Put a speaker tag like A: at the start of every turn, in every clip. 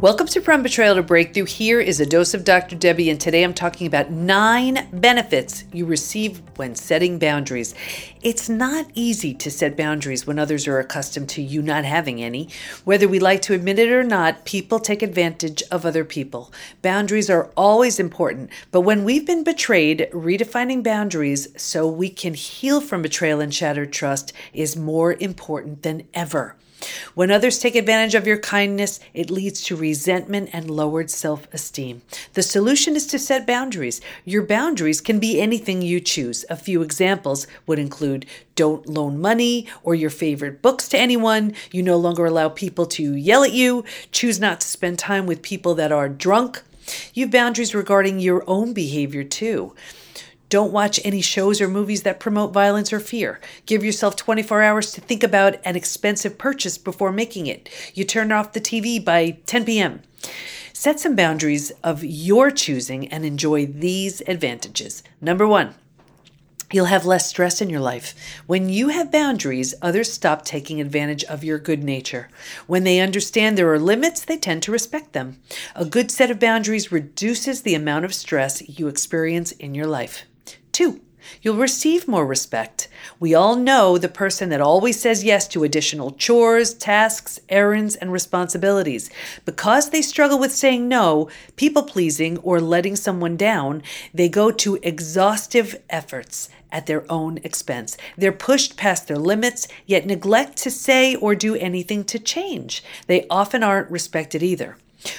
A: Welcome to From Betrayal to Breakthrough. Here is a dose of Dr. Debbie, and today I'm talking about nine benefits you receive when setting boundaries. It's not easy to set boundaries when others are accustomed to you not having any. Whether we like to admit it or not, people take advantage of other people. Boundaries are always important, but when we've been betrayed, redefining boundaries so we can heal from betrayal and shattered trust is more important than ever. When others take advantage of your kindness, it leads to resentment and lowered self esteem. The solution is to set boundaries. Your boundaries can be anything you choose. A few examples would include don't loan money or your favorite books to anyone, you no longer allow people to yell at you, choose not to spend time with people that are drunk. You have boundaries regarding your own behavior too. Don't watch any shows or movies that promote violence or fear. Give yourself 24 hours to think about an expensive purchase before making it. You turn off the TV by 10 p.m. Set some boundaries of your choosing and enjoy these advantages. Number one, You'll have less stress in your life. When you have boundaries, others stop taking advantage of your good nature. When they understand there are limits, they tend to respect them. A good set of boundaries reduces the amount of stress you experience in your life. Two, you'll receive more respect. We all know the person that always says yes to additional chores, tasks, errands, and responsibilities. Because they struggle with saying no, people pleasing, or letting someone down, they go to exhaustive efforts at their own expense. They're pushed past their limits, yet neglect to say or do anything to change. They often aren't respected either.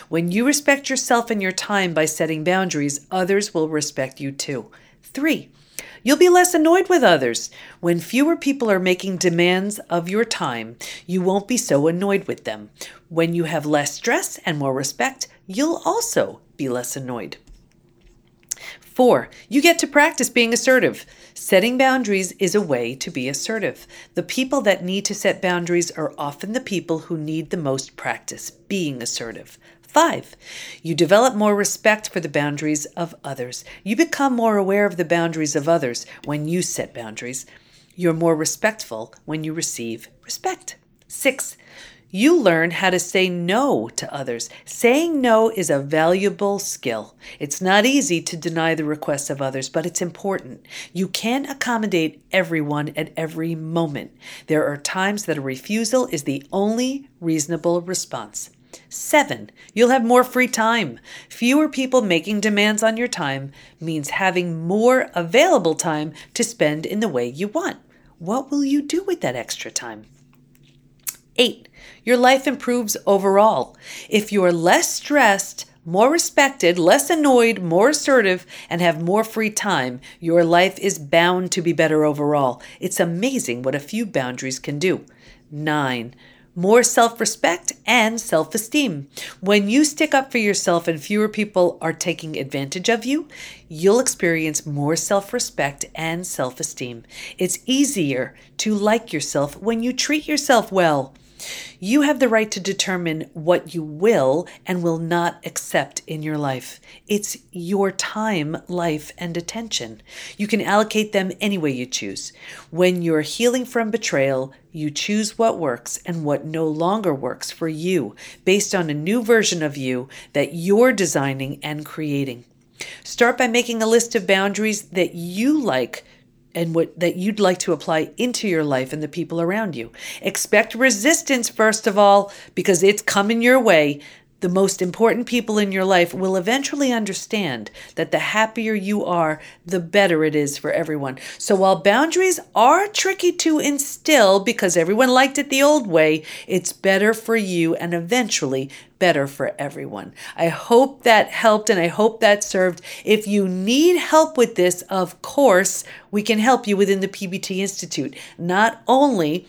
A: When you respect yourself and your time by setting boundaries, others will respect you too. Three, You'll be less annoyed with others. When fewer people are making demands of your time, you won't be so annoyed with them. When you have less stress and more respect, you'll also be less annoyed. Four, you get to practice being assertive. Setting boundaries is a way to be assertive. The people that need to set boundaries are often the people who need the most practice being assertive. Five, you develop more respect for the boundaries of others. You become more aware of the boundaries of others when you set boundaries. You're more respectful when you receive respect. Six, you learn how to say no to others. Saying no is a valuable skill. It's not easy to deny the requests of others, but it's important. You can't accommodate everyone at every moment. There are times that a refusal is the only reasonable response. Seven, you'll have more free time. Fewer people making demands on your time means having more available time to spend in the way you want. What will you do with that extra time? Eight, your life improves overall. If you're less stressed, more respected, less annoyed, more assertive, and have more free time, your life is bound to be better overall. It's amazing what a few boundaries can do. Nine, more self respect and self esteem. When you stick up for yourself and fewer people are taking advantage of you, you'll experience more self respect and self esteem. It's easier to like yourself when you treat yourself well. You have the right to determine what you will and will not accept in your life. It's your time, life, and attention. You can allocate them any way you choose. When you're healing from betrayal, you choose what works and what no longer works for you based on a new version of you that you're designing and creating. Start by making a list of boundaries that you like and what that you'd like to apply into your life and the people around you. Expect resistance first of all because it's coming your way the most important people in your life will eventually understand that the happier you are, the better it is for everyone. So while boundaries are tricky to instill because everyone liked it the old way, it's better for you and eventually better for everyone. I hope that helped and I hope that served. If you need help with this, of course, we can help you within the PBT Institute. Not only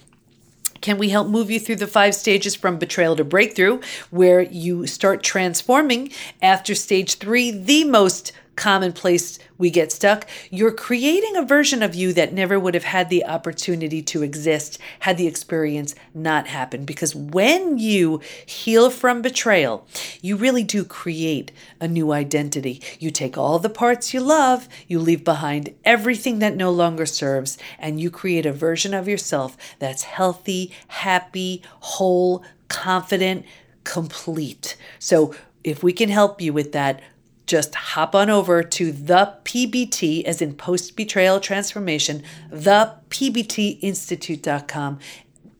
A: can we help move you through the five stages from betrayal to breakthrough, where you start transforming after stage three, the most common place we get stuck, you're creating a version of you that never would have had the opportunity to exist had the experience not happened. Because when you heal from betrayal, you really do create a new identity. You take all the parts you love, you leave behind everything that no longer serves, and you create a version of yourself that's healthy, happy, whole, confident, complete. So if we can help you with that, just hop on over to the PBT, as in post betrayal transformation, the PBTinstitute.com.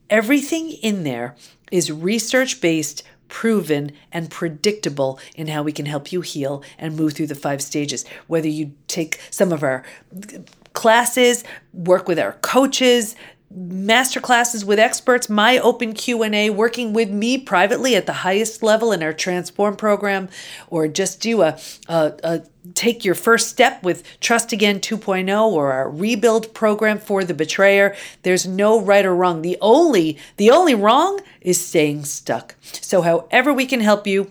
A: Everything in there is research based, proven, and predictable in how we can help you heal and move through the five stages. Whether you take some of our classes, work with our coaches, master classes with experts, my open Q&A, working with me privately at the highest level in our transform program or just do a, a, a take your first step with Trust Again 2.0 or our rebuild program for the betrayer. There's no right or wrong. The only the only wrong is staying stuck. So however we can help you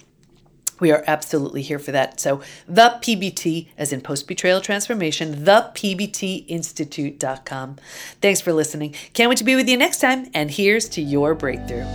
A: we are absolutely here for that. So, the PBT, as in post betrayal transformation, the PBTinstitute.com. Thanks for listening. Can't wait to be with you next time. And here's to your breakthrough.